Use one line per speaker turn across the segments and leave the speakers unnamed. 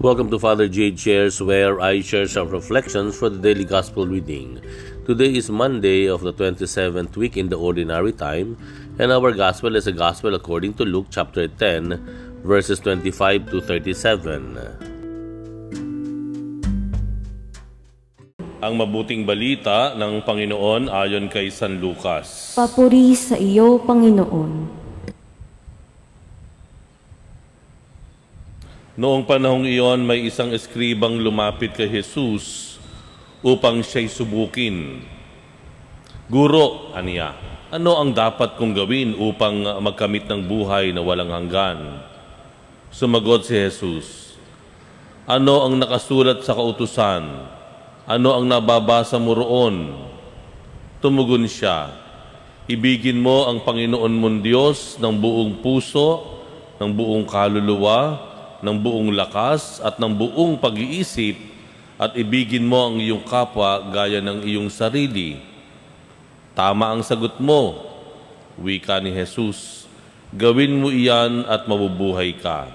Welcome to Father Jade Shares, where I share some reflections for the daily Gospel reading. Today is Monday of the 27th week in the Ordinary Time, and our Gospel is a Gospel according to Luke chapter 10, verses 25 to 37. Ang mabuting balita ng Panginoon ayon kay San Lucas.
Papuri sa iyo, Panginoon.
Noong panahong iyon, may isang eskribang lumapit kay Jesus upang siya'y subukin. Guro, aniya, ano ang dapat kong gawin upang magkamit ng buhay na walang hanggan? Sumagot si Jesus, Ano ang nakasulat sa kautusan? Ano ang nababasa mo roon? Tumugon siya, Ibigin mo ang Panginoon mong Diyos ng buong puso, ng buong kaluluwa, ng buong lakas at ng buong pag-iisip at ibigin mo ang iyong kapwa gaya ng iyong sarili. Tama ang sagot mo, wika ni Jesus. Gawin mo iyan at mabubuhay ka.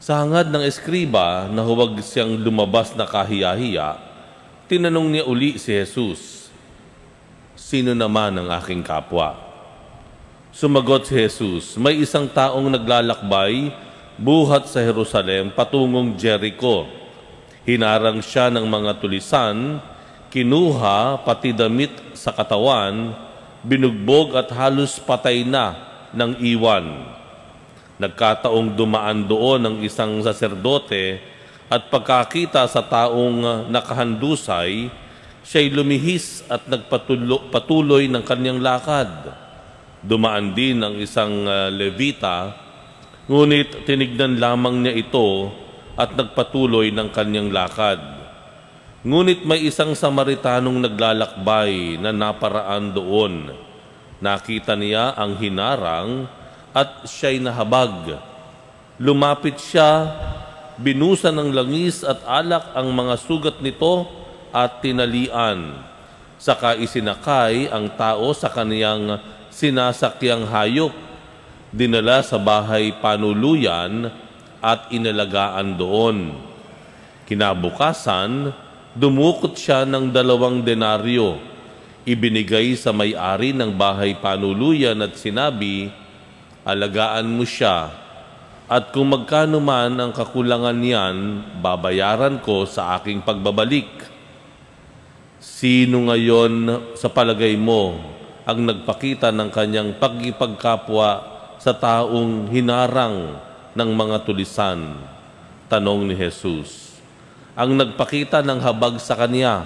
Sa hangad ng eskriba na huwag siyang lumabas na kahiya-hiya, tinanong niya uli si Jesus, Sino naman ang aking kapwa? Sumagot si Jesus, may isang taong naglalakbay buhat sa Jerusalem patungong Jericho. Hinarang siya ng mga tulisan, kinuha pati damit sa katawan, binugbog at halos patay na ng iwan. Nagkataong dumaan doon ng isang saserdote at pagkakita sa taong nakahandusay, siya'y lumihis at nagpatuloy ng kanyang lakad. Dumaan din ang isang uh, levita Ngunit tinignan lamang niya ito at nagpatuloy ng kanyang lakad. Ngunit may isang Samaritanong naglalakbay na naparaan doon. Nakita niya ang hinarang at siya'y nahabag. Lumapit siya, binusa ng langis at alak ang mga sugat nito at tinalian. Saka isinakay ang tao sa kaniyang sinasakyang hayop dinala sa bahay panuluyan at inalagaan doon. Kinabukasan, dumukot siya ng dalawang denaryo. Ibinigay sa may-ari ng bahay panuluyan at sinabi, Alagaan mo siya, at kung magkano man ang kakulangan niyan, babayaran ko sa aking pagbabalik. Sino ngayon sa palagay mo ang nagpakita ng kanyang pagkipagkapwa sa taong hinarang ng mga tulisan? Tanong ni Jesus. Ang nagpakita ng habag sa kanya,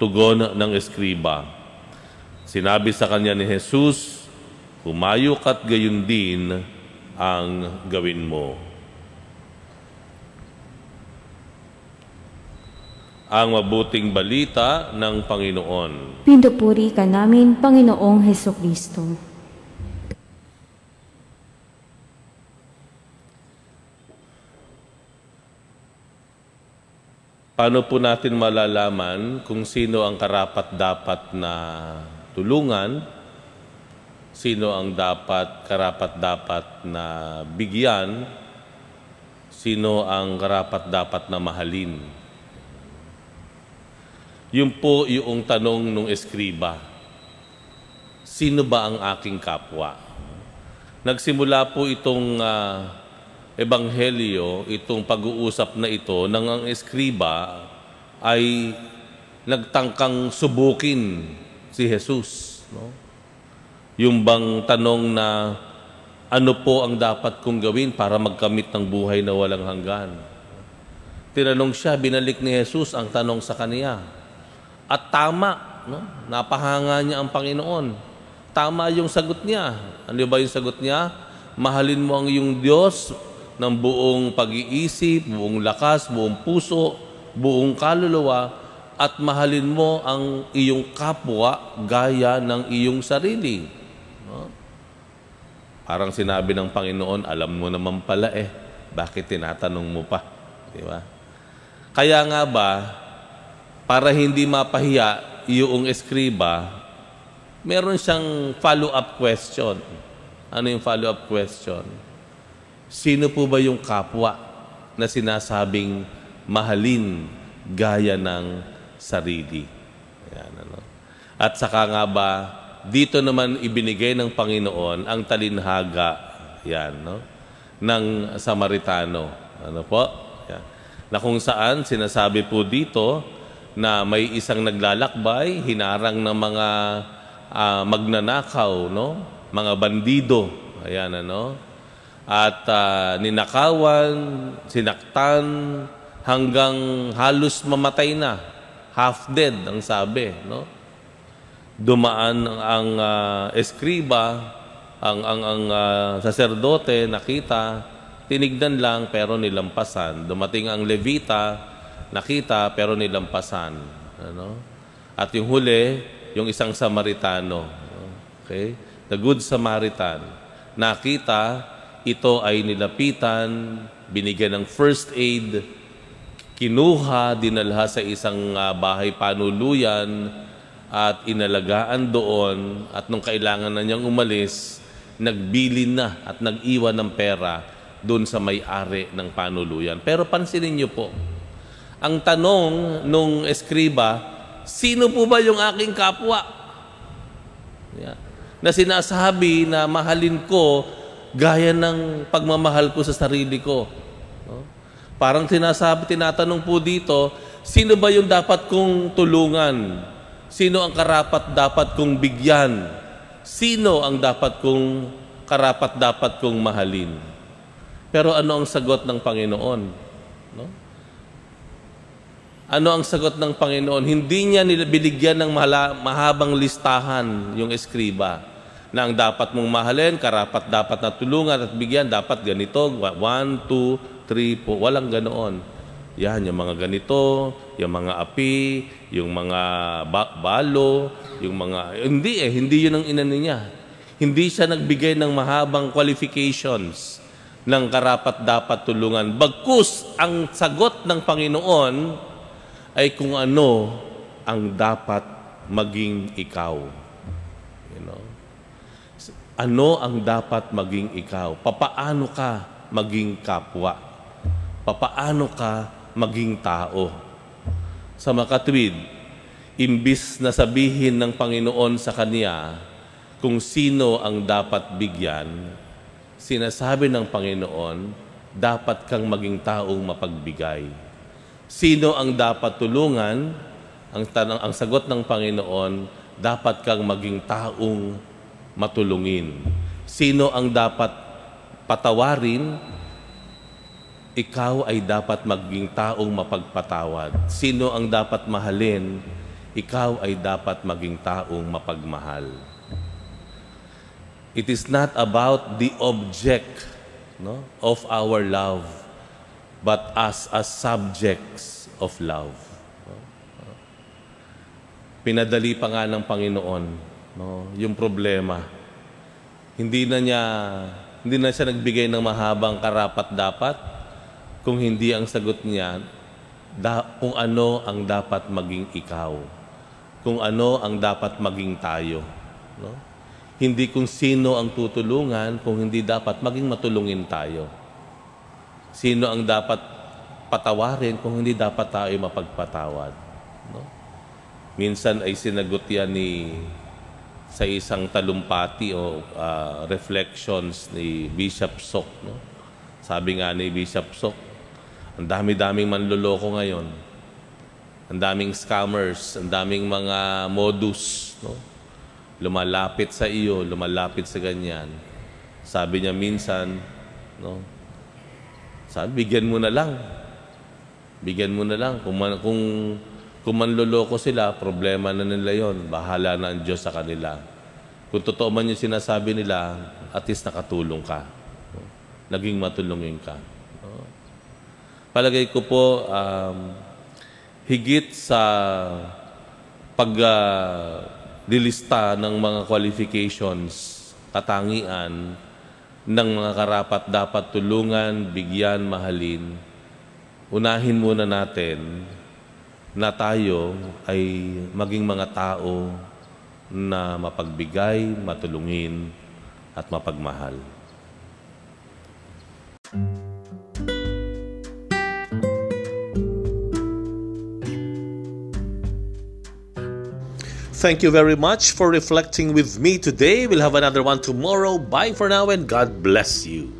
tugon ng eskriba. Sinabi sa kanya ni Jesus, Humayo ka't gayon din ang gawin mo. Ang mabuting balita ng Panginoon.
Pindupuri ka namin, Panginoong Heso Kristo.
Paano po natin malalaman kung sino ang karapat-dapat na tulungan, sino ang dapat karapat-dapat na bigyan, sino ang karapat-dapat na mahalin? Yun po yung tanong nung eskriba. Sino ba ang aking kapwa? Nagsimula po itong uh, ebanghelyo, itong pag-uusap na ito, nang ang eskriba ay nagtangkang subukin si Jesus. No? Yung bang tanong na ano po ang dapat kong gawin para magkamit ng buhay na walang hanggan? Tinanong siya, binalik ni Jesus ang tanong sa kaniya. At tama, no? napahanga niya ang Panginoon. Tama yung sagot niya. Ano ba yung sagot niya? Mahalin mo ang iyong Diyos ng buong pag-iisip, buong lakas, buong puso, buong kaluluwa, at mahalin mo ang iyong kapwa gaya ng iyong sarili. No? Parang sinabi ng Panginoon, alam mo naman pala eh, bakit tinatanong mo pa? Di ba? Kaya nga ba, para hindi mapahiya yung eskriba, meron siyang follow-up question. Ano yung follow-up question? Sino po ba yung kapwa na sinasabing mahalin gaya ng sarili. Ayan, ano. At saka nga ba, dito naman ibinigay ng Panginoon ang talinhaga yan, no? ng Samaritano. Ano po? Yan. Na kung saan sinasabi po dito na may isang naglalakbay, hinarang ng mga uh, magnanakaw, no? mga bandido. Ayan, ano? At uh, ninakawan, sinaktan, hanggang halos mamatay na. Half dead, ang sabi. No? Dumaan ang uh, eskriba, ang, ang, ang uh, saserdote nakita, tinignan lang pero nilampasan. Dumating ang levita, nakita pero nilampasan. Ano? At yung huli, yung isang Samaritano. Okay? The Good Samaritan. Nakita, ito ay nilapitan, binigyan ng first aid, kinuha, dinalha sa isang uh, bahay panuluyan, at inalagaan doon, at nung kailangan na niyang umalis, nagbilin na at nag-iwan ng pera doon sa may-ari ng panuluyan. Pero pansinin niyo po, ang tanong nung eskriba, sino po ba yung aking kapwa? Yeah. Na sinasabi na mahalin ko gaya ng pagmamahal ko sa sarili ko. No? Parang sinasabi, tinatanong po dito, sino ba yung dapat kong tulungan? Sino ang karapat dapat kong bigyan? Sino ang dapat kong karapat dapat kong mahalin? Pero ano ang sagot ng Panginoon? No? Ano ang sagot ng Panginoon? Hindi niya binigyan ng mahabang listahan yung eskriba na ang dapat mong mahalin, karapat dapat na tulungan at bigyan, dapat ganito, one, two, three, po. Walang ganoon. Yan, yung mga ganito, yung mga api, yung mga ba- balo, yung mga... Hindi eh, hindi yun ang inano niya. Hindi siya nagbigay ng mahabang qualifications ng karapat dapat tulungan. Bagkus, ang sagot ng Panginoon ay kung ano ang dapat maging ikaw. You know? Ano ang dapat maging ikaw? Papaano ka maging kapwa? Papaano ka maging tao. Sa makatwid, imbis na sabihin ng Panginoon sa kanya kung sino ang dapat bigyan, sinasabi ng Panginoon, dapat kang maging taong mapagbigay. Sino ang dapat tulungan? Ang, ang sagot ng Panginoon, dapat kang maging taong matulungin. Sino ang dapat patawarin? ikaw ay dapat maging taong mapagpatawad. Sino ang dapat mahalin? Ikaw ay dapat maging taong mapagmahal. It is not about the object no, of our love, but us as subjects of love. Pinadali pa nga ng Panginoon no, yung problema. Hindi na niya hindi na siya nagbigay ng mahabang karapat dapat kung hindi ang sagot niya da, kung ano ang dapat maging ikaw. Kung ano ang dapat maging tayo. No? Hindi kung sino ang tutulungan, kung hindi dapat maging matulungin tayo. Sino ang dapat patawarin kung hindi dapat tayo mapagpatawad. No? Minsan ay sinagot yan ni sa isang talumpati o uh, reflections ni Bishop Sok. No? Sabi nga ni Bishop Sok, ang dami-daming manloloko ngayon. Ang daming scammers, ang daming mga modus, no? Lumalapit sa iyo, lumalapit sa ganyan. Sabi niya minsan, no? Sabi, bigyan mo na lang. Bigyan mo na lang. Kung, kung, kung manloloko sila, problema na nila yon. Bahala na ang Diyos sa kanila. Kung totoo man yung sinasabi nila, at least nakatulong ka. Naging matulungin ka. Palagay ko po, um, higit sa pagdilista uh, ng mga qualifications, katangian ng mga karapat dapat tulungan, bigyan, mahalin, unahin muna natin na tayo ay maging mga tao na mapagbigay, matulungin at mapagmahal. Thank you very much for reflecting with me today. We'll have another one tomorrow. Bye for now and God bless you.